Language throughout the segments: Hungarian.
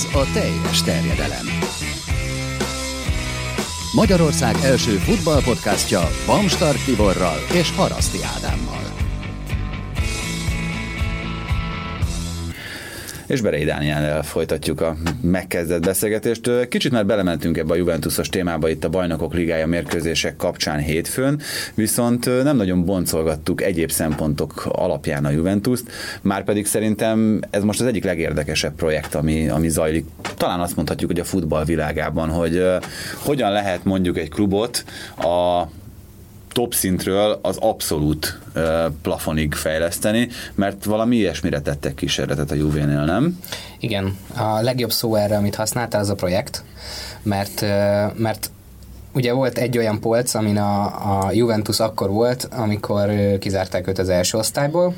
Ez a teljes terjedelem. Magyarország első futballpodcastja Bamstart Tiborral és Haraszti Ádámmal. És Berei Dániel folytatjuk a megkezdett beszélgetést. Kicsit már belementünk ebbe a Juventusos témába itt a Bajnokok Ligája mérkőzések kapcsán hétfőn, viszont nem nagyon boncolgattuk egyéb szempontok alapján a Juventust, már pedig szerintem ez most az egyik legérdekesebb projekt, ami, ami zajlik. Talán azt mondhatjuk, hogy a futball világában, hogy hogyan lehet mondjuk egy klubot a top szintről az abszolút plafonig fejleszteni, mert valami ilyesmire tettek kísérletet a Juvénél, nem? Igen, a legjobb szó erre, amit használtál, az a projekt, mert, mert ugye volt egy olyan polc, amin a, a Juventus akkor volt, amikor kizárták őt az első osztályból,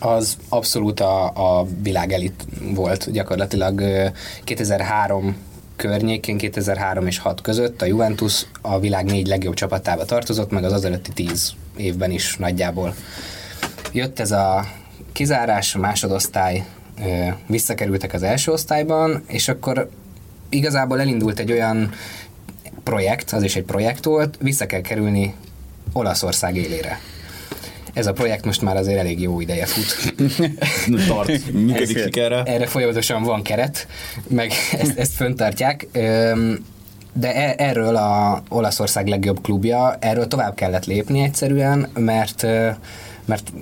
az abszolút a, a világ elit volt gyakorlatilag 2003 környékén 2003 és 6 között a Juventus a világ négy legjobb csapatába tartozott, meg az azelőtti 10 évben is nagyjából. Jött ez a kizárás, a másodosztály, visszakerültek az első osztályban, és akkor igazából elindult egy olyan projekt, az is egy projekt volt, vissza kell kerülni Olaszország élére ez a projekt most már azért elég jó ideje fut. Tart, működik sikerre. Erre folyamatosan van keret, meg ezt, ezt föntartják. De e, erről a Olaszország legjobb klubja, erről tovább kellett lépni egyszerűen, mert mert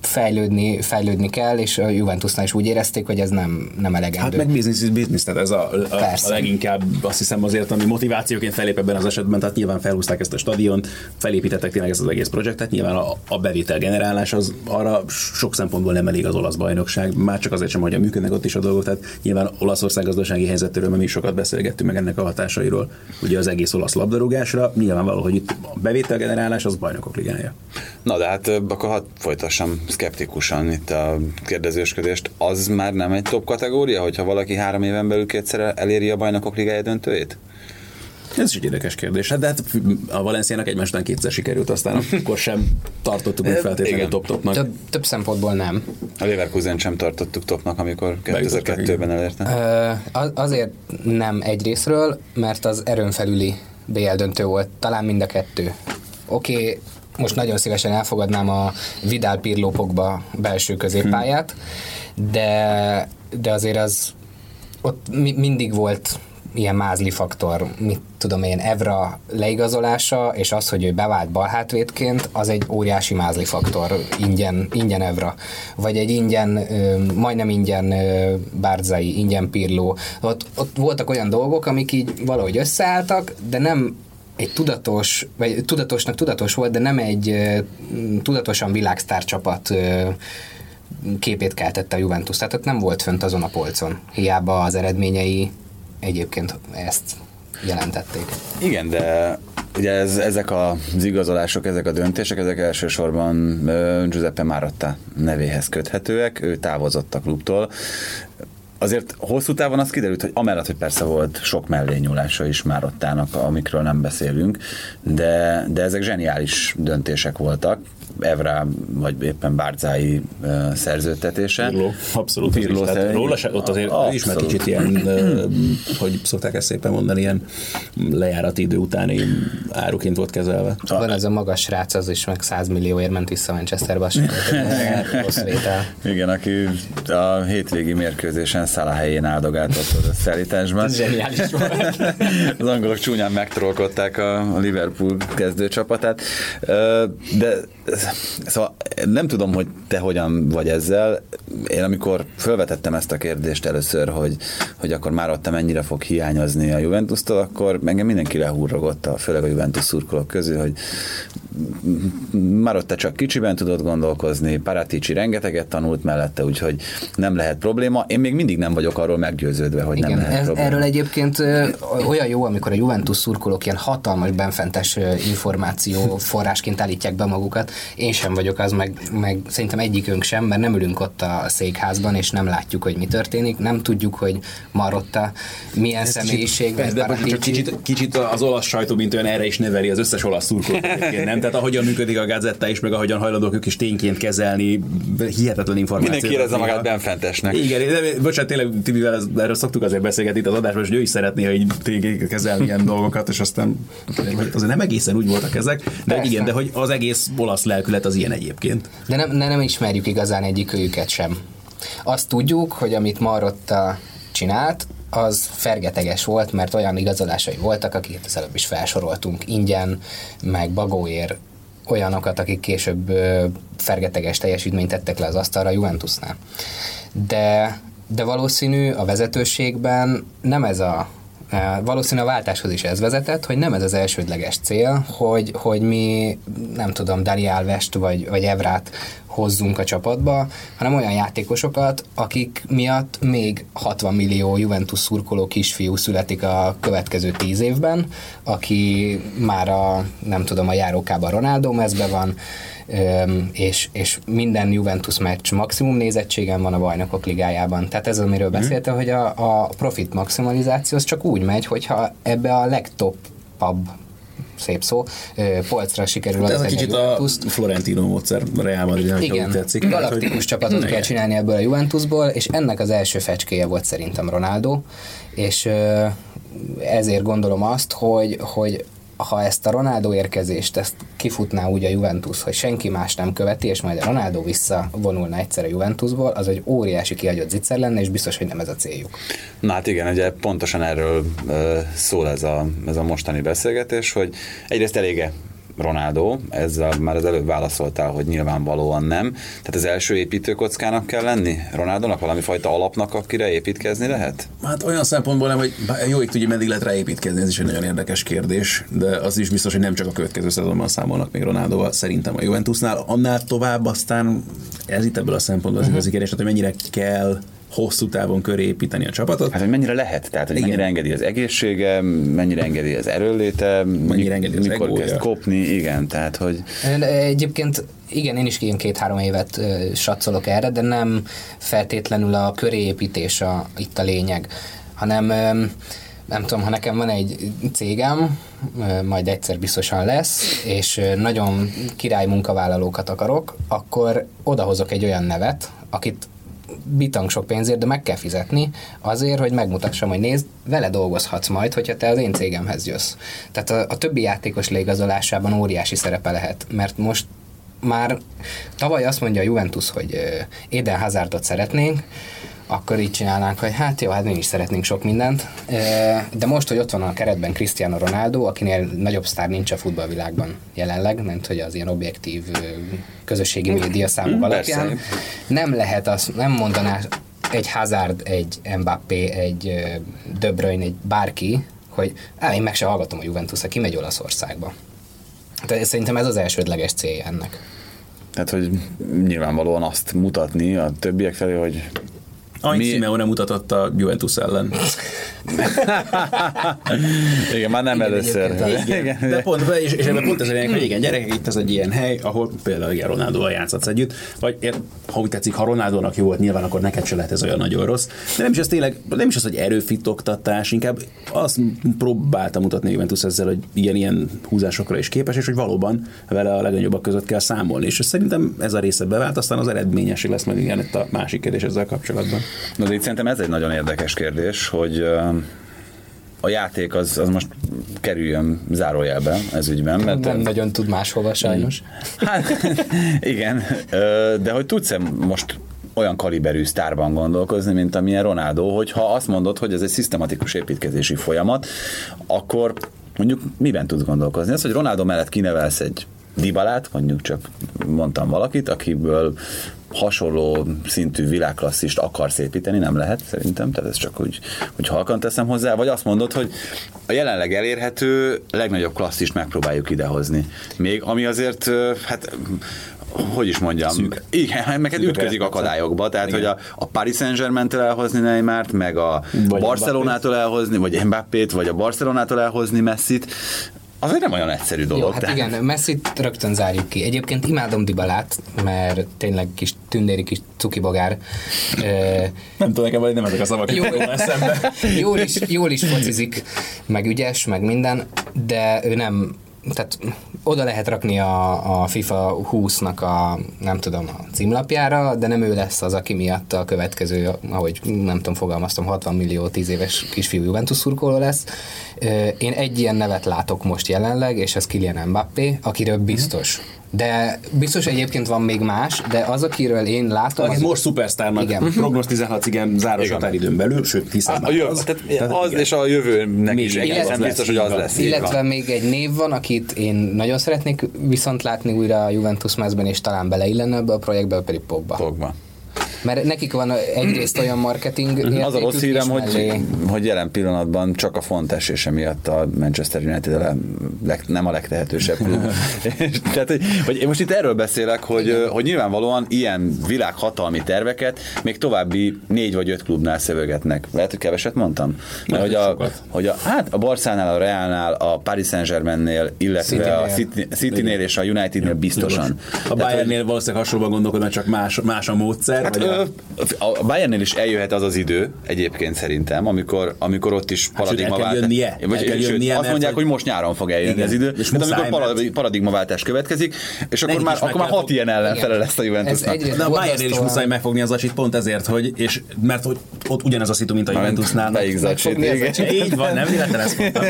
fejlődni, fejlődni kell, és a Juventusnál is úgy érezték, hogy ez nem, nem elegendő. Hát meg business is business, tehát ez a, a, a leginkább azt hiszem azért, ami motivációként felép ebben az esetben, tehát nyilván felhúzták ezt a stadiont, felépítettek tényleg ezt az egész projektet, nyilván a, a bevétel generálás az arra sok szempontból nem elég az olasz bajnokság, már csak azért sem, hogy a működnek ott is a dolgok, tehát nyilván Olaszország gazdasági helyzetéről mi sokat beszélgettünk meg ennek a hatásairól, ugye az egész olasz labdarúgásra, nyilvánvaló, hogy itt a bevétel generálás az bajnokok ligája. Na de hát akkor hadd folytassam szkeptikusan itt a kérdezősködést. Az már nem egy top kategória, hogyha valaki három éven belül kétszer eléri a bajnokok ligája döntőjét? Ez is egy érdekes kérdés. Hát, de hát a Valenciának egymás után kétszer sikerült, aztán akkor sem tartottuk meg feltétlenül top-topnak. Több, több szempontból nem. A Leverkusen sem tartottuk topnak, amikor 2002-ben elérte. Azért nem egyrésztről, mert az erőn felüli BL döntő volt, talán mind a kettő. Oké, okay, most nagyon szívesen elfogadnám a Vidal Pirlo Pogba belső középpályát, de, de azért az ott mi, mindig volt ilyen mázli faktor, mit tudom én, Evra leigazolása, és az, hogy ő bevált balhátvédként, az egy óriási mázli faktor, ingyen, ingyen Evra. Vagy egy ingyen, majdnem ingyen Bárzai, ingyen Pirlo. Ott, ott voltak olyan dolgok, amik így valahogy összeálltak, de nem egy tudatos, vagy tudatosnak tudatos volt, de nem egy tudatosan világsztár csapat képét keltette a Juventus. Tehát ott nem volt fönt azon a polcon. Hiába az eredményei egyébként ezt jelentették. Igen, de ugye ez, ezek az igazolások, ezek a döntések, ezek elsősorban Giuseppe Marotta nevéhez köthetőek, ő távozott a klubtól azért hosszú távon az kiderült, hogy amellett, hogy persze volt sok mellényúlása is már ottának, amikről nem beszélünk, de, de ezek zseniális döntések voltak, Evra, vagy éppen Bárzái szerződtetése. Pirlo, abszolút. Pirlo az is, róla se, ott azért abszolút. is már kicsit ilyen, hogy szokták ezt szépen mondani, ilyen lejárati idő utáni áruként volt kezelve. Van ez a magas srác, az is meg 100 millióért ment vissza Manchesterbe, Igen, aki a hétvégi mérkőzésen Salah helyén áldogált ott a szállításban. Ez zseniális volt. az angolok csúnyán megtrollkodták a Liverpool kezdőcsapatát. De szóval nem tudom, hogy te hogyan vagy ezzel. Én amikor felvetettem ezt a kérdést először, hogy, hogy akkor már ott mennyire fog hiányozni a Juventus-tól, akkor engem mindenki lehúrogott, főleg a Juventus szurkolók közül, hogy Marotta csak kicsiben tudott gondolkozni, Paratici rengeteget tanult mellette, úgyhogy nem lehet probléma. Én még mindig nem vagyok arról meggyőződve, hogy Igen, nem lehet ez, probléma. Erről egyébként olyan jó, amikor a Juventus szurkolók ilyen hatalmas benfentes információ forrásként állítják be magukat. Én sem vagyok az, meg, meg szerintem egyikünk sem, mert nem ülünk ott a székházban, és nem látjuk, hogy mi történik. Nem tudjuk, hogy Marotta milyen ez személyiség. Kicsit, de csak kicsit, kicsit az olasz sajtó, mint olyan erre is neveli az összes olasz szurkolót. Nem? Tehát ahogyan működik a gazetta is, meg ahogyan hajlandók ők is tényként kezelni, hihetetlen információ. Mindenki érezze magát benfentesnek. Igen, de, bocsánat, tényleg Tibivel erről szoktuk azért beszélgetni itt az adásban, hogy ő is szeretné, hogy tényleg kezelni ilyen dolgokat, és aztán azért nem egészen úgy voltak ezek, de Persze. igen, de hogy az egész olasz lelkület az ilyen egyébként. De nem, nem ismerjük igazán egyik őket sem. Azt tudjuk, hogy amit Marotta csinált, az fergeteges volt, mert olyan igazolásai voltak, akiket az előbb is felsoroltunk, ingyen, meg bagóér, olyanokat, akik később fergeteges teljesítményt tettek le az asztalra Juventusnál. De, de valószínű a vezetőségben nem ez a Valószínű a váltáshoz is ez vezetett, hogy nem ez az elsődleges cél, hogy, hogy mi, nem tudom, Dani Alvest vagy, vagy Evrát hozzunk a csapatba, hanem olyan játékosokat, akik miatt még 60 millió Juventus szurkoló kisfiú születik a következő 10 évben, aki már a, nem tudom, a járókában Ronaldo mezbe van, és, és minden Juventus meccs maximum nézettségen van a bajnokok ligájában. Tehát ez, amiről mm. beszélte, hogy a, a profit maximalizáció az csak úgy megy, hogyha ebbe a legtoppabb szép szó, polcra sikerül Ez a kicsit a Florentino módszer Real Madrid, Igen, tetszik. galaktikus hogy... csapatot Igen. kell csinálni ebből a Juventusból, és ennek az első fecskéje volt szerintem Ronaldo, és ezért gondolom azt, hogy, hogy ha ezt a Ronaldo érkezést, ezt kifutná úgy a Juventus, hogy senki más nem követi, és majd a Ronaldo visszavonulna egyszer a Juventusból, az egy óriási kihagyott zicser lenne, és biztos, hogy nem ez a céljuk. Na hát igen, ugye pontosan erről szól ez a, ez a mostani beszélgetés, hogy egyrészt elége Ronaldo, ezzel már az előbb válaszoltál, hogy nyilvánvalóan nem. Tehát az első építőkockának kell lenni Ronaldónak, valami fajta alapnak, akire építkezni lehet? Hát olyan szempontból nem, hogy jó ég tudja, meddig lehet rá építkezni, ez is egy nagyon érdekes kérdés, de az is biztos, hogy nem csak a következő szezonban számolnak még Ronaldoval, szerintem a Juventusnál. Annál tovább aztán ez itt ebből a szempontból az uh-huh. igazi kérdés, hogy mennyire kell hosszú távon köré építeni a csapatot. Hát, hogy mennyire lehet, tehát hogy Igen. mennyire engedi az egészsége, mennyire engedi az erőléte, mennyire engedi az mikor egója. kezd kopni, igen, tehát hogy... Egyébként igen, én is ilyen két-három évet uh, satszolok erre, de nem feltétlenül a köréépítés a, itt a lényeg, hanem um, nem tudom, ha nekem van egy cégem, majd egyszer biztosan lesz, és nagyon király munkavállalókat akarok, akkor odahozok egy olyan nevet, akit bitang sok pénzért, de meg kell fizetni azért, hogy megmutassam, hogy nézd, vele dolgozhatsz majd, hogyha te az én cégemhez jössz. Tehát a, a többi játékos leigazolásában óriási szerepe lehet, mert most már tavaly azt mondja a Juventus, hogy Eden Hazardot szeretnénk, akkor így csinálnánk, hogy hát jó, hát mi is szeretnénk sok mindent. De most, hogy ott van a keretben Cristiano Ronaldo, akinél nagyobb sztár nincs a futballvilágban jelenleg, mert hogy az ilyen objektív közösségi média számok alapján, nem lehet azt, nem mondaná egy Hazard, egy Mbappé, egy De Bruyne, egy bárki, hogy á, én meg se hallgatom a Juventus-ra, kimegy Olaszországba. Tehát szerintem ez az elsődleges célja ennek. Tehát, hogy nyilvánvalóan azt mutatni a többiek felé, hogy Aink Mi... Simeone mutatott a Juventus ellen. igen, már nem igen, először. Igen, igen. De pont, és, és ebben pont ez a hogy igen, gyerekek, itt ez egy ilyen hely, ahol például igen, Ronaldo játszhatsz együtt, vagy ha úgy tetszik, ha Ronaldónak jó volt, nyilván akkor neked se lehet ez olyan nagyon rossz. De nem is az tényleg, nem is az, hogy erőfitoktatás, inkább azt próbáltam mutatni Juventus ezzel, hogy ilyen, ilyen húzásokra is képes, és hogy valóban vele a legnagyobbak között kell számolni. És szerintem ez a része bevált, aztán az eredményeség lesz meg igen, itt a másik kérdés ezzel kapcsolatban. Na, de itt szerintem ez egy nagyon érdekes kérdés, hogy a játék az, az most kerüljön zárójelbe ez ügyben. Mert nem nagyon tud máshova sajnos. Hát, igen, de hogy tudsz-e most olyan kaliberű sztárban gondolkozni, mint amilyen Ronaldo, hogyha azt mondod, hogy ez egy szisztematikus építkezési folyamat, akkor mondjuk miben tudsz gondolkozni? Az, hogy Ronaldo mellett kinevelsz egy Dibalát, mondjuk csak mondtam valakit, akiből hasonló szintű világklasszist akarsz építeni, nem lehet szerintem, tehát ez csak úgy, hogy halkan teszem hozzá, vagy azt mondod, hogy a jelenleg elérhető legnagyobb klasszist megpróbáljuk idehozni. Még ami azért, hát hogy is mondjam, Szűk. igen, meg hát ütközik akadályokba, tehát igen. hogy a, a Paris Saint-Germain-től elhozni Neymart, meg a vagy Barcelonától elhozni, vagy Mbappét, vagy a Barcelonától elhozni Messit, az nem olyan egyszerű dolog. Jó, hát tehát. igen, messi rögtön zárjuk ki. Egyébként imádom Dibalát, mert tényleg kis tündéri kis cukibogár. nem tudom, nekem nem ezek a szavak jól, eszembe. jól, is, jól is focizik, meg ügyes, meg minden, de ő nem tehát oda lehet rakni a, a FIFA 20-nak a, nem tudom, a címlapjára, de nem ő lesz az, aki miatt a következő, ahogy nem tudom, fogalmaztam, 60 millió 10 éves kisfiú Juventus szurkoló lesz. Én egy ilyen nevet látok most jelenleg, és ez Kylian Mbappé, akiről biztos, de biztos egyébként van még más, de az, akiről én látom... Az, az most szupersztárnak igen. prognosztizálhatsz, igen, záros határidőn belül, sőt, hiszen a, jövő, az, tehát, az és a jövőnek is illetve, biztos, hogy az lesz. Illetve még egy név van, akit én nagyon szeretnék viszont látni újra a Juventus mezben, és talán beleillene ebbe a projektbe, pedig Pogba. Pogba. Mert nekik van egyrészt olyan marketing mhm. Az a rossz hírem, hogy, hogy jelen pillanatban csak a font esése miatt a Manchester United a leg, nem a legtehetősebb klub. Tehát, hogy, hogy én most itt erről beszélek, hogy, hogy nyilvánvalóan ilyen világhatalmi terveket még további négy vagy öt klubnál szövegetnek. Lehet, hogy keveset mondtam? Mert hogy a, hogy a, hát a Barszánál, a Realnál, a Paris Saint-Germainnél, illetve a City-nél és a Unitednél biztosan. A Bayernnél valószínűleg hasonlóan gondolkodnak, csak más, más a módszer. Hát, vagy a a Bayernnél is eljöhet az az idő, egyébként szerintem, amikor, amikor ott is paradigmaváltás. Hát, vagy, el sőt, jönnie, azt mondják, hogy most nyáron fog eljönni igen, az idő, és tehát amikor paradigmaváltás következik, és akkor már, akkor már hat ilyen ellenfele lesz a Juventusnak. De a Bayernnél is muszáj megfogni az acsit pont ezért, hogy, és mert hogy ott ugyanaz a szitu, mint a Juventusnál. Így van, nem véletlen ezt mondtam.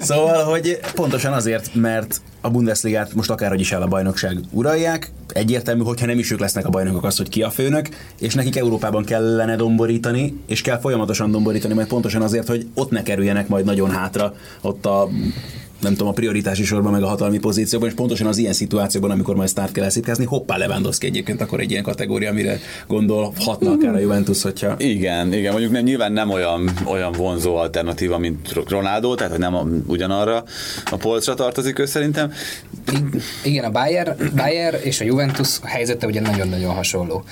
Szóval, hogy pontosan azért, mert a Bundesligát most akárhogy is el a bajnokság uralják, egyértelmű, hogyha nem is ők lesznek a bajnokok az, hogy ki a főnök, és nekik Európában kellene domborítani, és kell folyamatosan domborítani, mert pontosan azért, hogy ott ne kerüljenek majd nagyon hátra, ott a nem tudom, a prioritási sorban, meg a hatalmi pozícióban, és pontosan az ilyen szituációban, amikor majd start kell elszipkázni, hoppá Lewandowski egyébként akkor egy ilyen kategória, amire gondolhatna akár a Juventus, hogyha... Igen, igen, mondjuk nem, nyilván nem olyan, olyan vonzó alternatíva, mint Ronaldo, tehát nem a, ugyanarra a polcra tartozik ő szerintem. Igen, a Bayer, Bayer és a Juventus helyzete ugye nagyon-nagyon hasonló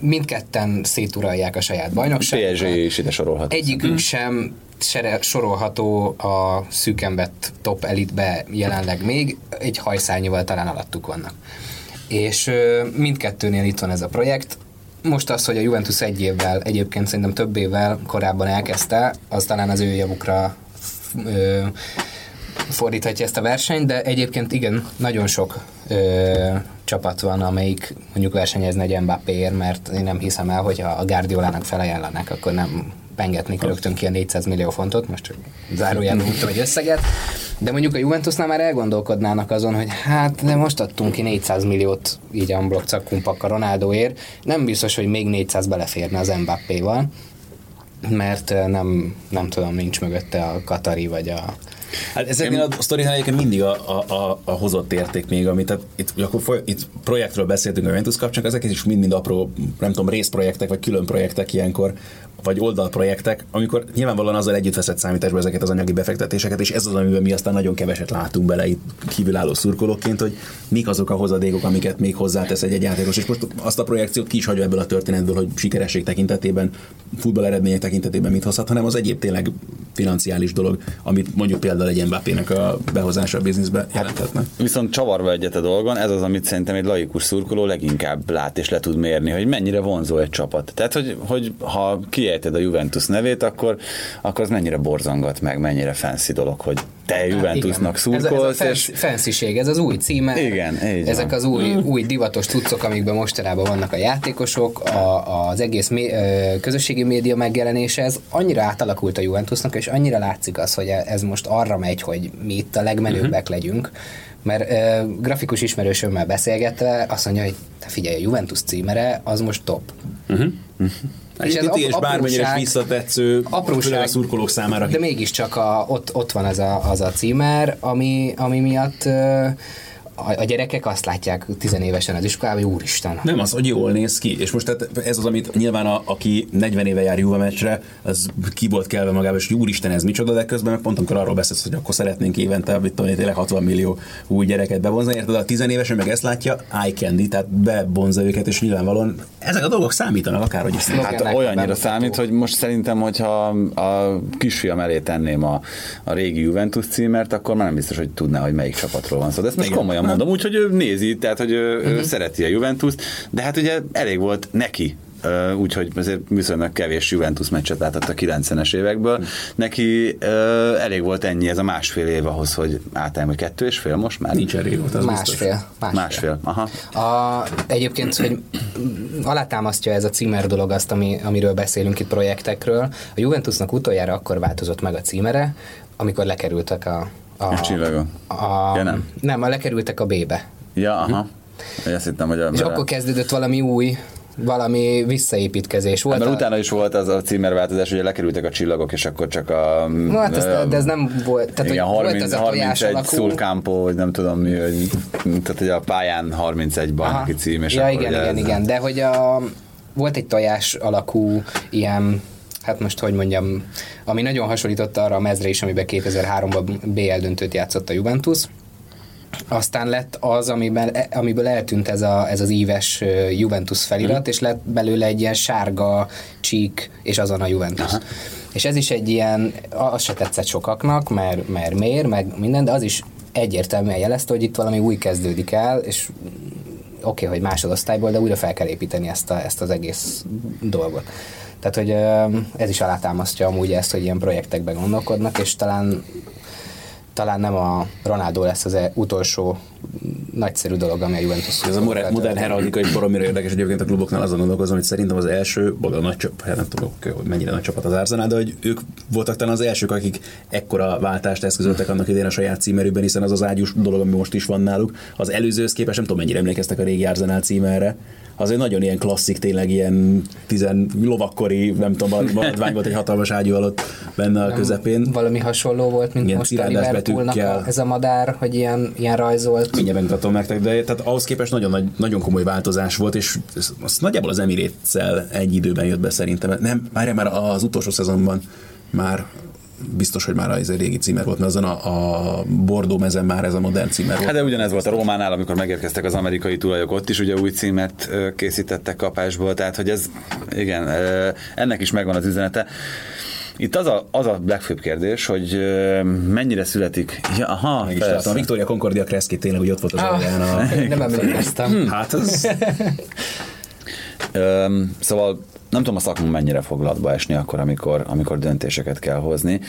mindketten széturalják a saját bajnokságot. PSG is ide sorolható. Egyikük sem sorolható a szűkembet top elitbe jelenleg még, egy hajszányival talán alattuk vannak. És mindkettőnél itt van ez a projekt, most az, hogy a Juventus egy évvel, egyébként szerintem több évvel korábban elkezdte, az talán az ő javukra ö, fordíthatja ezt a versenyt, de egyébként igen, nagyon sok ö, csapat van, amelyik mondjuk versenyezne egy Mbappéért, mert én nem hiszem el, hogy a Guardiolának felajánlanak, akkor nem pengetnék rögtön ki a 400 millió fontot, most csak zárójelben mondtam egy összeget, de mondjuk a Juventusnál már elgondolkodnának azon, hogy hát de most adtunk ki 400 milliót így a blokk a Ronaldoért, nem biztos, hogy még 400 beleférne az Mbappéval, mert nem, nem tudom, nincs mögötte a Katari vagy a Hát ezeknél a sztorinál egyébként mindig a, a, a, a, hozott érték még, amit tehát itt, akkor foly, itt projektről beszéltünk a Juventus kapcsán, ezek is mind-mind apró, nem tudom, részprojektek, vagy külön projektek ilyenkor, vagy oldalprojektek, amikor nyilvánvalóan azzal együtt veszett számításba ezeket az anyagi befektetéseket, és ez az, amiben mi aztán nagyon keveset látunk bele itt kívülálló szurkolóként, hogy mik azok a hozadékok, amiket még hozzátesz egy, egy játékos. És most azt a projekciót ki is hagyja ebből a történetből, hogy sikeresség tekintetében, futball eredmények tekintetében mit hozhat, hanem az egyéb tényleg financiális dolog, amit mondjuk például egy Mbappének a behozása a bizniszbe jelenthetne. Viszont csavarva egyet a dolgon, ez az, amit szerintem egy laikus szurkoló leginkább lát és le tud mérni, hogy mennyire vonzó egy csapat. Tehát, hogy, hogy ha kiejted a Juventus nevét, akkor, akkor az mennyire borzongat meg, mennyire fancy dolog, hogy te Juventusnak szurkolsz. Ez a, ez a fancy, ez az új címe. Igen, így Ezek van. az új, új divatos cuccok, amikben mostanában vannak a játékosok, a, az egész mé, közösségi média megjelenése, ez annyira átalakult a Juventusnak, és annyira látszik az, hogy ez most arra megy, hogy mi itt a legmenőbbek uh-huh. legyünk, mert uh, grafikus ismerősömmel beszélgetve azt mondja, hogy te figyelj, a Juventus címere az most top. Uh-huh. Uh-huh. És ez és bármennyire is visszatetsző, apróság, a szurkolók számára. De mégiscsak a, ott, ott van az a, az a címer, ami, ami miatt uh, a, a gyerekek azt látják tizenévesen az iskolában, hogy úristen. Nem az, hogy jól néz ki. És most tehát ez az, amit nyilván a, aki 40 éve jár Juve meccsre, az ki volt kelve magába, és hogy úristen, ez micsoda, de közben meg pont amikor arról beszélsz, hogy akkor szeretnénk évente, mit tudom, tényleg 60 millió új gyereket bevonzni, érted? A tizenévesen meg ezt látja, eye candy, tehát bebonza őket, és nyilvánvalóan ezek a dolgok számítanak, akárhogy is. Hát olyannyira számít, hogy most szerintem, hogyha a kisfiam elé tenném a, a régi Juventus címert, akkor már nem biztos, hogy tudná, hogy melyik csapatról van szó. De ezt most komolyan mondom, úgyhogy ő nézi, tehát hogy ő, uh-huh. ő mhm. szereti a juventus de hát ugye elég volt neki Uh, úgyhogy azért viszonylag kevés Juventus meccset látott a 90-es évekből. Neki uh, elég volt ennyi, ez a másfél év ahhoz, hogy átálljon, hogy kettő és fél most már? Nincs elég volt, az másfél, másfél. Másfél, aha. A, egyébként, hogy alátámasztja ez a címer dolog azt, ami, amiről beszélünk itt projektekről. A Juventusnak utoljára akkor változott meg a címere, amikor lekerültek a, a, és csillagon. A, ja, nem. nem, a lekerültek a B-be. Ja, aha. Hm. Azt hittem, hogy a, És akkor kezdődött valami új, valami visszaépítkezés volt. Mert a... utána is volt az a címerváltozás, hogy lekerültek a csillagok, és akkor csak a... No, hát ez, de ez nem volt. Tehát, igen, hogy 30, volt ez a 31 Szulkámpó, vagy nem tudom mi, hogy, tehát hogy a pályán 31 bajnoki cím, és ja, akkor igen, igen, ez... igen, de hogy a, volt egy tojás alakú ilyen hát most hogy mondjam, ami nagyon hasonlította arra a mezre is, amiben 2003-ban BL döntőt játszott a Juventus. Aztán lett az, amiben, amiből eltűnt ez, a, ez az íves Juventus felirat, mm. és lett belőle egy ilyen sárga csík, és azon a Juventus. Aha. És ez is egy ilyen, az se tetszett sokaknak, mert, mert miért, meg minden, de az is egyértelműen jelezte, hogy itt valami új kezdődik el, és oké, okay, hogy másodosztályból, de újra fel kell építeni ezt, a, ezt az egész dolgot. Tehát, hogy ez is alátámasztja amúgy ezt, hogy ilyen projektekben gondolkodnak, és talán talán nem a Ronaldo lesz az e- utolsó nagyszerű dolog, ami a Juventus. Ez a modern, modern heraldika egy baromira érdekes egyébként a kluboknál azon gondolkozom, hogy szerintem az első, a nagy csapat, hát nem tudom, hogy mennyire nagy csapat az Arsenal, de hogy ők voltak talán az elsők, akik ekkora váltást eszközöltek annak idén a saját címerükben, hiszen az az ágyus dolog, ami most is van náluk. Az előzőhöz képest nem tudom, mennyire emlékeztek a régi Arsenal címerre, az egy nagyon ilyen klasszik, tényleg ilyen tizen lovakkori, nem tudom, maradvány volt egy hatalmas ágyú alatt benne a közepén. Valami hasonló volt, mint ilyen most a Liverpoolnak a, ez a madár, hogy ilyen, ilyen rajzolt. Mindjárt megmutatom nektek, de tehát ahhoz képest nagyon, nagy, nagyon komoly változás volt, és az nagyjából az emirates egy időben jött be szerintem. Nem, már, már az utolsó szezonban már biztos, hogy már az egy régi címer volt, mert azon a, a Bordó mezen már ez a modern címer volt. Hát de ugyanez volt a Rómánál, amikor megérkeztek az amerikai tulajok, ott is ugye új címet készítettek kapásból, tehát hogy ez, igen, ennek is megvan az üzenete. Itt az a, az a legfőbb kérdés, hogy mennyire születik. Ja, aha, Meg is a Victoria Concordia Kreski tényleg, hogy ott volt az ah, alján. A... Nem emlékeztem. Hát az... szóval nem tudom a szakma mennyire foglatba esni akkor, amikor, amikor döntéseket kell hozni,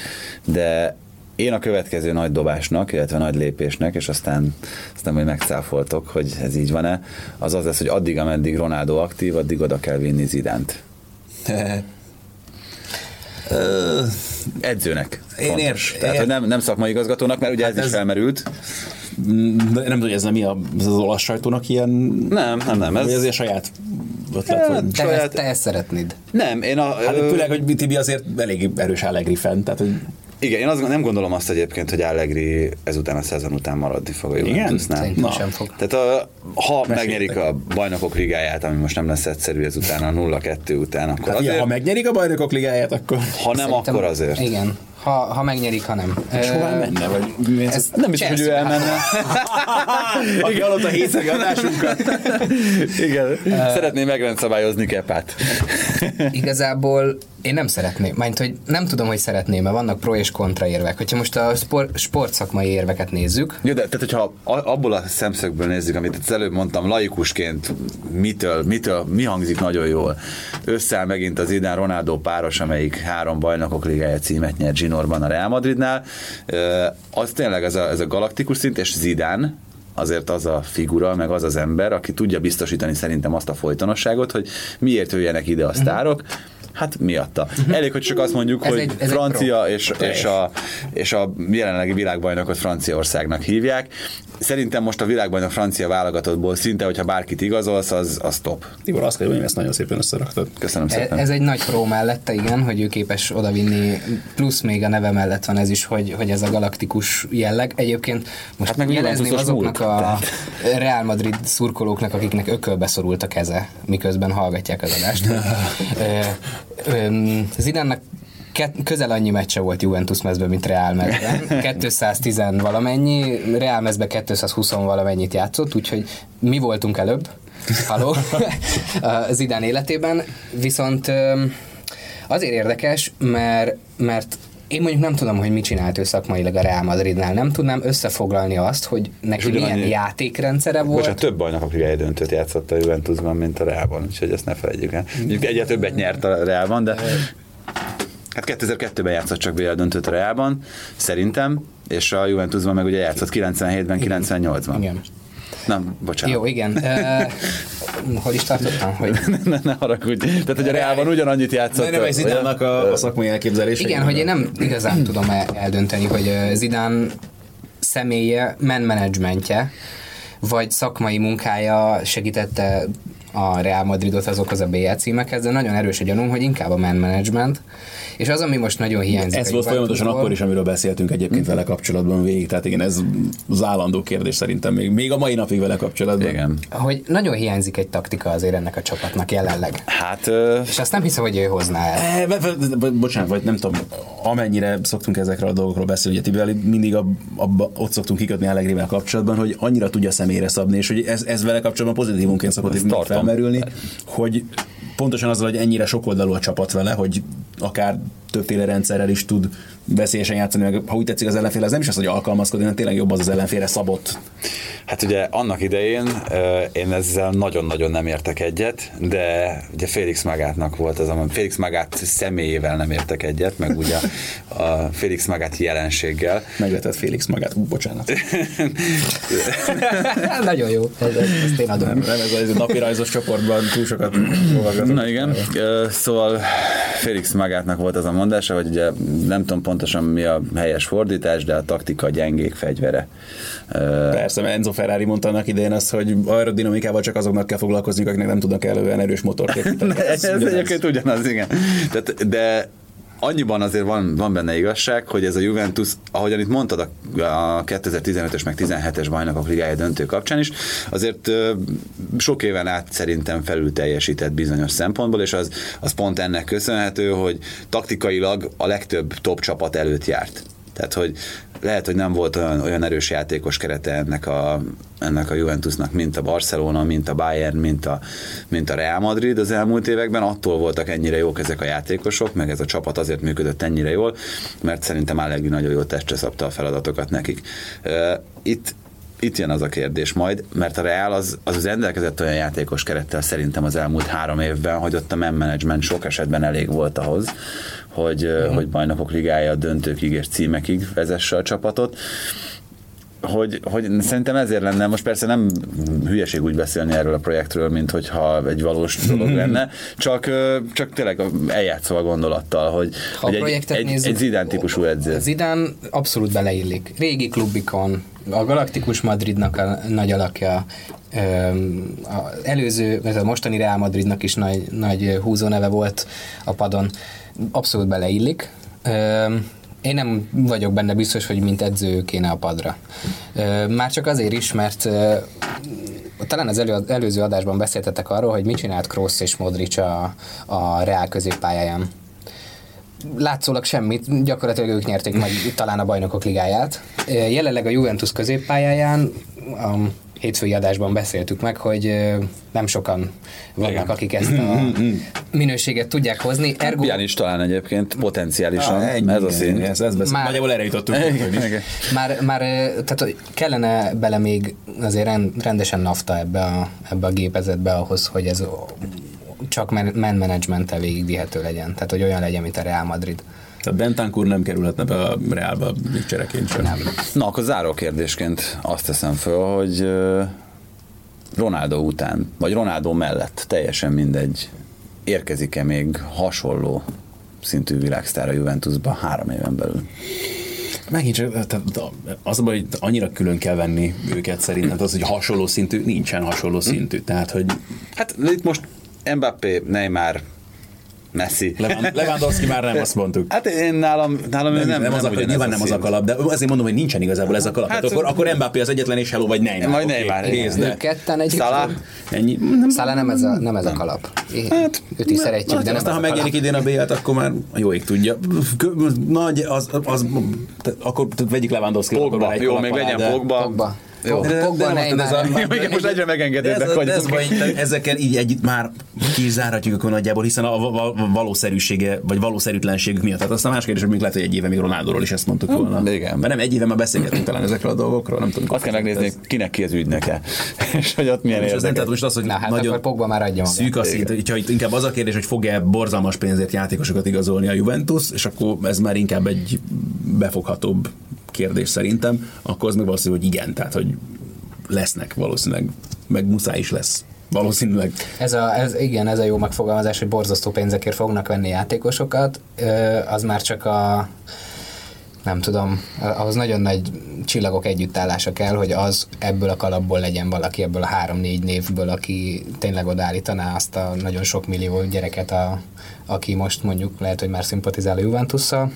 de én a következő nagy dobásnak, illetve nagy lépésnek, és aztán, aztán majd megcáfoltok, hogy ez így van-e, az az lesz, hogy addig, ameddig Ronaldo aktív, addig oda kell vinni Zidánt. Edzőnek. Én ér, Tehát, ér. hogy nem, nem szakmai igazgatónak, mert ugye hát ez, ez is felmerült. Nem tudom, hogy ez nem mi a, ez az olasz sajtónak ilyen... Nem, nem, nem. Ez, vagy azért saját ötlet? Vagy... Te, saját... te ezt szeretnéd. Nem, én a... Hát főleg, hogy Tibi azért elég erős Allegri fenn, tehát hogy... Igen, én azt nem gondolom azt egyébként, hogy Allegri ezután a szezon után maradni fog a Juventusnál. Igen? sem fog. Tehát a, ha Meséltek. megnyerik a bajnokok ligáját, ami most nem lesz egyszerű ezután a 0-2 után, akkor hát azért... ha megnyerik a bajnokok ligáját, akkor... Ha nem, Szerintem, akkor azért. Igen ha, ha megnyerik, ha nem. És hová menne? Vagy ez nem is, hogy ő elmenne. Aki hallott a hétszegi adásunkat. Igen. Szeretném megrendszabályozni Kepát. Igazából én nem szeretném, mert hogy nem tudom, hogy szeretném, mert vannak pro és kontra érvek. Hogyha most a sport, sportszakmai érveket nézzük. Jó, de tehát, hogyha abból a szemszögből nézzük, amit az előbb mondtam, laikusként mitől, mitől, mi hangzik nagyon jól. Összeáll megint az idán Ronaldo páros, amelyik három bajnokok ligája címet nyert Zsinorban a Real Madridnál. Az tényleg ez a, ez a galaktikus szint, és Zidane, azért az a figura, meg az az ember, aki tudja biztosítani szerintem azt a folytonosságot, hogy miért jöjjenek ide a sztárok, Hát miatta. Elég, hogy csak azt mondjuk, ez hogy egy, ez Francia és, és, a, és a jelenlegi világbajnokot Franciaországnak hívják. Szerintem most a világbajnok francia válogatottból szinte, hogyha bárkit igazolsz, az, az top. Tibor, azt kell, hogy ezt nagyon szépen összeraktad. Köszönöm szépen. Ez, egy nagy pró mellette, igen, hogy ő képes odavinni, plusz még a neve mellett van ez is, hogy, hogy ez a galaktikus jelleg. Egyébként most hát meg jelezni azoknak a Real Madrid szurkolóknak, akiknek ökölbe szorult a keze, miközben hallgatják az adást. Zidánnak közel annyi meccse volt Juventus mezben, mint Real mezben. 210 valamennyi, Real mezben 220 valamennyit játszott, úgyhogy mi voltunk előbb, haló, Zidán életében, viszont azért érdekes, mert, mert én mondjuk nem tudom, hogy mit csinált ő szakmailag a Real Madridnál. Nem tudnám összefoglalni azt, hogy neki milyen annyi... játékrendszere volt. Bocsánat, több bajnokok ligai döntőt játszott a Juventusban, mint a Realban, úgyhogy ezt ne felejtjük el. Egyre többet nyert a Realban, de Hát 2002-ben játszott csak BL döntőt a Realban, szerintem, és a Juventusban meg ugye játszott 97-ben, 98-ban. Igen. Nem, bocsánat. Jó, igen. Uh, hol is tartottam? Hogy... ne, ne, ne haragudj. Tehát, hogy a Reálban ugyanannyit játszott. Ne, ne, Zidánnak a, a szakmai elképzelés. Igen, hogy én nem igazán tudom eldönteni, hogy Zidán személye, men managementje, vagy szakmai munkája segítette a Real Madridot azokhoz a BL címekhez, de nagyon erős a gyanúm, hogy inkább a man management, és az, ami most nagyon hiányzik. Ez volt folyamatosan akkor is, amiről beszéltünk egyébként mm. vele kapcsolatban végig, tehát igen, ez az állandó kérdés szerintem még, még a mai napig vele kapcsolatban. Igen. Hogy nagyon hiányzik egy taktika azért ennek a csapatnak jelenleg. Hát... Uh... És azt nem hiszem, hogy ő hozná el. E, bocsánat, vagy nem tudom, amennyire szoktunk ezekről a dolgokról beszélni, ugye Tibeli mindig a, abba, ott szoktunk kikötni Allegrivel kapcsolatban, hogy annyira tudja személyre szabni, és hogy ez, ez vele kapcsolatban pozitívunként szokott felmerülni, hogy pontosan azzal, hogy ennyire sokoldalú a csapat vele, hogy akár többféle rendszerrel is tud veszélyesen játszani, meg ha úgy tetszik az ellenfél, az nem is az, hogy alkalmazkodni, hanem tényleg jobb az az ellenfélre szabott. Hát ugye annak idején én ezzel nagyon-nagyon nem értek egyet, de ugye Félix Magátnak volt az, amely Félix Magát személyével nem értek egyet, meg ugye a Félix Magát jelenséggel. Megvetett Félix Magát, Ú, bocsánat. nagyon jó, ezt én adom. Nem, nem ez a napi rajzos csoportban túl sokat Na igen, szóval Félix Magátnak volt az a mondása, hogy ugye nem tudom pontosan mi a helyes fordítás, de a taktika gyengék fegyvere. Persze, mert Enzo Ferrari mondta annak idején azt, hogy aerodinamikával csak azoknak kell foglalkozni, akiknek nem tudnak elően erős motort építeni. ez, ez egyébként ugyanaz, igen. Tehát, de annyiban azért van, van benne igazság, hogy ez a Juventus, ahogyan itt mondtad a 2015-ös meg 17-es bajnokok ligája döntő kapcsán is, azért sok éven át szerintem felül teljesített bizonyos szempontból, és az, az pont ennek köszönhető, hogy taktikailag a legtöbb top csapat előtt járt. Tehát, hogy lehet, hogy nem volt olyan, olyan erős játékos kerete ennek a, ennek a Juventusnak, mint a Barcelona, mint a Bayern, mint a, mint a Real Madrid az elmúlt években, attól voltak ennyire jók ezek a játékosok, meg ez a csapat azért működött ennyire jól, mert szerintem Allegri nagyon jól testre szabta a feladatokat nekik. Itt itt jön az a kérdés majd, mert a Real az, az rendelkezett olyan játékos kerettel szerintem az elmúlt három évben, hogy ott a man management sok esetben elég volt ahhoz, hogy, uh-huh. hogy bajnokok ligája döntőkig és címekig vezesse a csapatot hogy, hogy szerintem ezért lenne, most persze nem hülyeség úgy beszélni erről a projektről, mint hogyha egy valós dolog lenne, csak, csak tényleg eljátszva a gondolattal, hogy, ha hogy egy, egy, nézzük, egy Zidán típusú edző. Zidán abszolút beleillik. Régi klubikon, a Galaktikus Madridnak a nagy alakja, az előző, ez a mostani Real Madridnak is nagy, nagy húzó neve volt a padon, abszolút beleillik. Én nem vagyok benne biztos, hogy mint edző kéne a padra. Már csak azért is, mert talán az elő, előző adásban beszéltetek arról, hogy mit csinált Kroos és Modric a, a Real középpályáján. Látszólag semmit, gyakorlatilag ők nyerték meg talán a bajnokok ligáját. Jelenleg a Juventus középpályáján a hétfői adásban beszéltük meg, hogy nem sokan vannak, Igen. akik ezt a minőséget tudják hozni. Ergo... Bian is talán egyébként potenciálisan, ah, ennyi, ez a szín. Ez, ez már, Nagyjából erre jutottunk. már, már tehát kellene bele még azért rendesen nafta ebbe a, ebbe a gépezetbe ahhoz, hogy ez csak man management végigvihető legyen. Tehát, hogy olyan legyen, mint a Real Madrid. Tehát Bentancur nem kerülhetne be a Realba csereként sem. Nem. Na, akkor záró kérdésként azt teszem föl, hogy Ronaldo után, vagy Ronaldo mellett, teljesen mindegy, érkezik-e még hasonló szintű világsztár a Juventusba három éven belül? Megint csak, tehát az hogy annyira külön kell venni őket szerintem, az, hogy hasonló szintű, nincsen hasonló szintű. Tehát, hogy... Hát itt most Mbappé, Neymar, Messi. Lewandowski már nem azt mondtuk. Hát én nálam, nálam nem, nem, nem, az nem, a, nyilván nem az a kalap, de azért mondom, hogy nincsen igazából ez a kalap. Hát, akkor, akkor Mbappé az egyetlen és Hello vagy Neymar. Majd Neymar. Okay, de... Ketten egy Salah. Ennyi. Nem, nem ez a, nem ez a kalap. hát, őt is szeretjük, de nem Aztán, ha megjelenik idén a b akkor már jó ég tudja. Nagy, az, az, az akkor vegyük Lewandowski. Pogba, jó, még legyen Pogba. Jó, de, Pogba, de, ez a, igen, most egyre megengedőbbek vagyunk. Ezekkel így együtt már kizárhatjuk akkor nagyjából, hiszen a valószerűsége, vagy valószerűtlenségük miatt. Tehát aztán más kérdés, hogy még lehet, hogy egy éve még Ronaldóról is ezt mondtuk volna. Igen. Mert nem egy éve már beszélgetünk talán ezekről a dolgokról, nem tudom. Azt kell megnézni, ez... kinek ki az ügynöke, és hogy ott milyen érdekes. Tehát most az, hogy Na, hát nagyon akkor Pogba már adja szűk a szint, hogyha itt inkább az a kérdés, hogy fog-e borzalmas pénzért játékosokat igazolni a Juventus, és akkor ez már inkább egy befoghatóbb kérdés szerintem, akkor az meg valószínű, hogy igen, tehát hogy lesznek valószínűleg, meg muszáj is lesz. Valószínűleg. Ez a, ez, igen, ez a jó megfogalmazás, hogy borzasztó pénzekért fognak venni játékosokat, az már csak a nem tudom, ahhoz nagyon nagy csillagok együttállása kell, hogy az ebből a kalapból legyen valaki, ebből a három-négy névből, aki tényleg odállítaná azt a nagyon sok millió gyereket, a, aki most mondjuk lehet, hogy már szimpatizál a Juventusszal.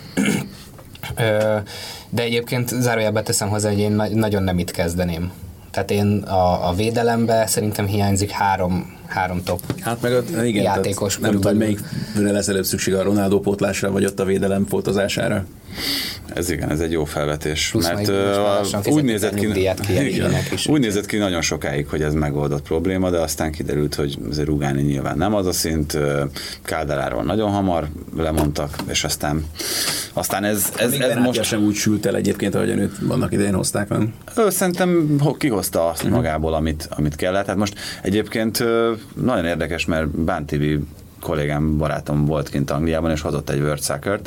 De egyébként zárójelbe teszem hozzá, hogy én nagyon nem itt kezdeném. Tehát én a, a védelembe szerintem hiányzik három, három top hát meg a, igen, játékos. Nem tudom, melyik lesz előbb szükség a Ronaldo pótlásra, vagy ott a védelem pótozására. Ez igen, ez egy jó felvetés. Plusz mert uh, úgy nézett ki, igen, is úgy nézett ki nagyon sokáig, hogy ez megoldott probléma, de aztán kiderült, hogy azért Rugáni nyilván nem az a szint, Kádáráról nagyon hamar lemondtak, és aztán, aztán ez, ez, ez most... sem úgy sült el egyébként, ahogy őt vannak idején hozták, nem? Ő szerintem kihozta azt uh-huh. magából, amit, amit kellett. Hát most egyébként nagyon érdekes, mert Bántivi kollégám, barátom volt kint Angliában, és hozott egy World soccer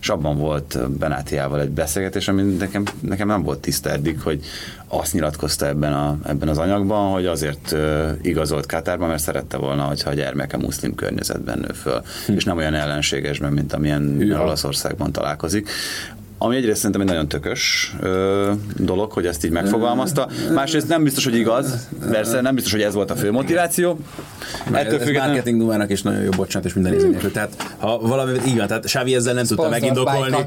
és abban volt Benátiával egy beszélgetés, ami nekem, nekem nem volt tiszta eddig, hogy azt nyilatkozta ebben, a, ebben az anyagban, hogy azért uh, igazolt Katárban, mert szerette volna, hogyha a gyermeke muszlim környezetben nő föl, hm. és nem olyan ellenségesben, mint amilyen ja. Olaszországban találkozik ami egyrészt szerintem egy nagyon tökös ö, dolog, hogy ezt így megfogalmazta. Másrészt nem biztos, hogy igaz, persze nem biztos, hogy ez volt a fő motiváció. Ettől ez függetlenül... marketing numának is nagyon jó, bocsánat, és minden nézőnek. Tehát ha valami, így van, tehát Sávi ezzel nem tudta megindokolni.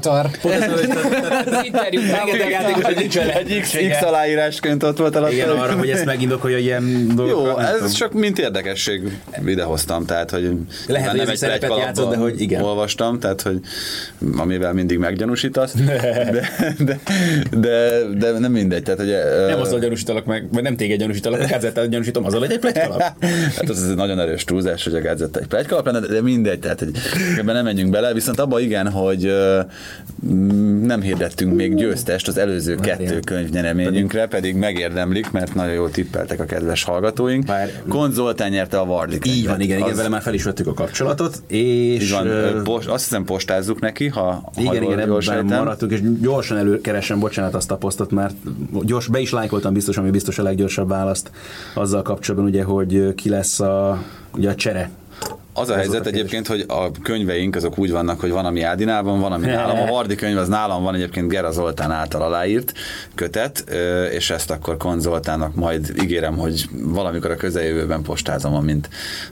Egy X aláírásként ott volt alatt. Igen, arra, hogy ezt megindokolja ilyen dolgokat. Jó, ez csak mint érdekesség idehoztam, tehát hogy lehet, hogy nem egy szerepet játszott, de hogy igen. Olvastam, tehát hogy amivel mindig meggyanúsítasz de, de, de, de, nem mindegy. Tehát, hogy, nem azzal gyanúsítalak meg, vagy nem téged gyanúsítalak, a Gázettát gyanúsítom, azzal, hogy egy plegykalap. hát az, az egy nagyon erős túlzás, hogy a Gázetta egy plegykalap lenne, de mindegy, tehát hogy ebben nem menjünk bele, viszont abban igen, hogy nem hirdettünk még győztest az előző kettő könyv nyereményünkre, pedig megérdemlik, mert nagyon jól tippeltek a kedves hallgatóink. Bár... Konzoltán nyerte a Vardi Így van, igen, igen, az... vele már fel is vettük a kapcsolatot, és... van, post, azt hiszem postázzuk neki, ha, igen, ha igen, jól maradtunk, és gyorsan előkeresem, bocsánat, azt a posztot, mert gyors, be is lájkoltam biztos, ami biztos a leggyorsabb választ azzal kapcsolatban, ugye, hogy ki lesz a, ugye a csere az a helyzet a egyébként, hogy a könyveink azok úgy vannak, hogy van, ami Ádinál van, van, ami nálam. A Vardi könyv az nálam van egyébként Gera Zoltán által aláírt kötet, és ezt akkor konzoltának majd ígérem, hogy valamikor a közeljövőben postázom, amint,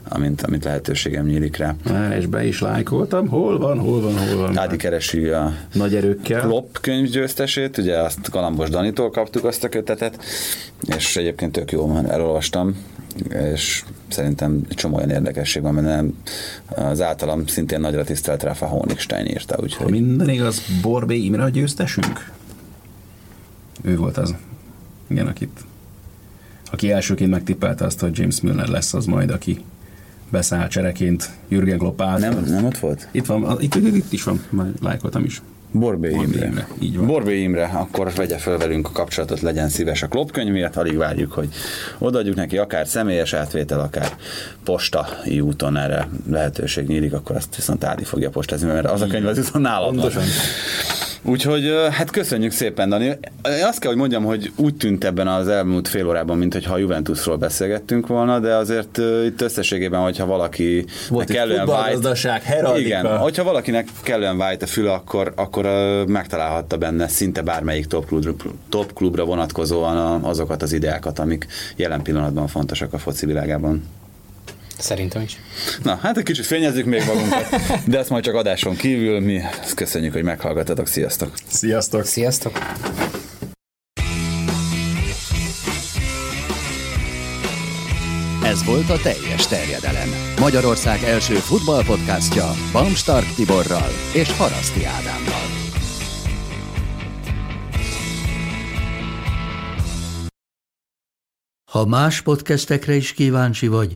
amint, amint lehetőségem nyílik rá. Már és be is lájkoltam. Hol van, hol van, hol van? Ádi keresi a nagy erőkkel. Klopp könyvgyőztesét, ugye azt Galambos Danitól kaptuk azt a kötetet, és egyébként tök jó, elolvastam, és szerintem egy csomó olyan érdekesség van, mert nem, az általam szintén nagyra tisztelt Rafa Honigstein írta. Úgyhogy... Minden igaz, Borbé Imre a győztesünk? Ő volt az. Igen, akit aki elsőként megtippelte azt, hogy James Milner lesz az majd, aki beszáll csereként Jürgen Klopp által. Nem, nem ott volt? Itt van, itt, itt, itt is van, majd lájkoltam is. Borbé Borbé Imre. Imre, így van. Borbé Imre, akkor vegye fel velünk a kapcsolatot, legyen szíves a klopkönyv miatt, alig várjuk, hogy odaadjuk neki akár személyes átvétel, akár postai úton erre lehetőség nyílik, akkor azt viszont Ádi fogja postázni, mert az a könyv az viszont. Pontosan. Úgyhogy hát köszönjük szépen, Dani. Azt kell, hogy mondjam, hogy úgy tűnt ebben az elmúlt fél órában, mint a Juventusról beszélgettünk volna, de azért itt összességében, hogyha valaki Volt egy futballgazdaság, heraldika. igen, hogyha valakinek kellően vájt a füle, akkor, akkor megtalálhatta benne szinte bármelyik top, klub, top klubra vonatkozóan azokat az ideákat, amik jelen pillanatban fontosak a foci világában. Szerintem is. Na, hát egy kicsit fényezzük még magunkat, de ezt majd csak adáson kívül. Mi ezt köszönjük, hogy meghallgattatok. Sziasztok! Sziasztok! Sziasztok! Ez volt a teljes terjedelem. Magyarország első futballpodcastja Bamstark Tiborral és Haraszti Ádámmal. Ha más podcastekre is kíváncsi vagy,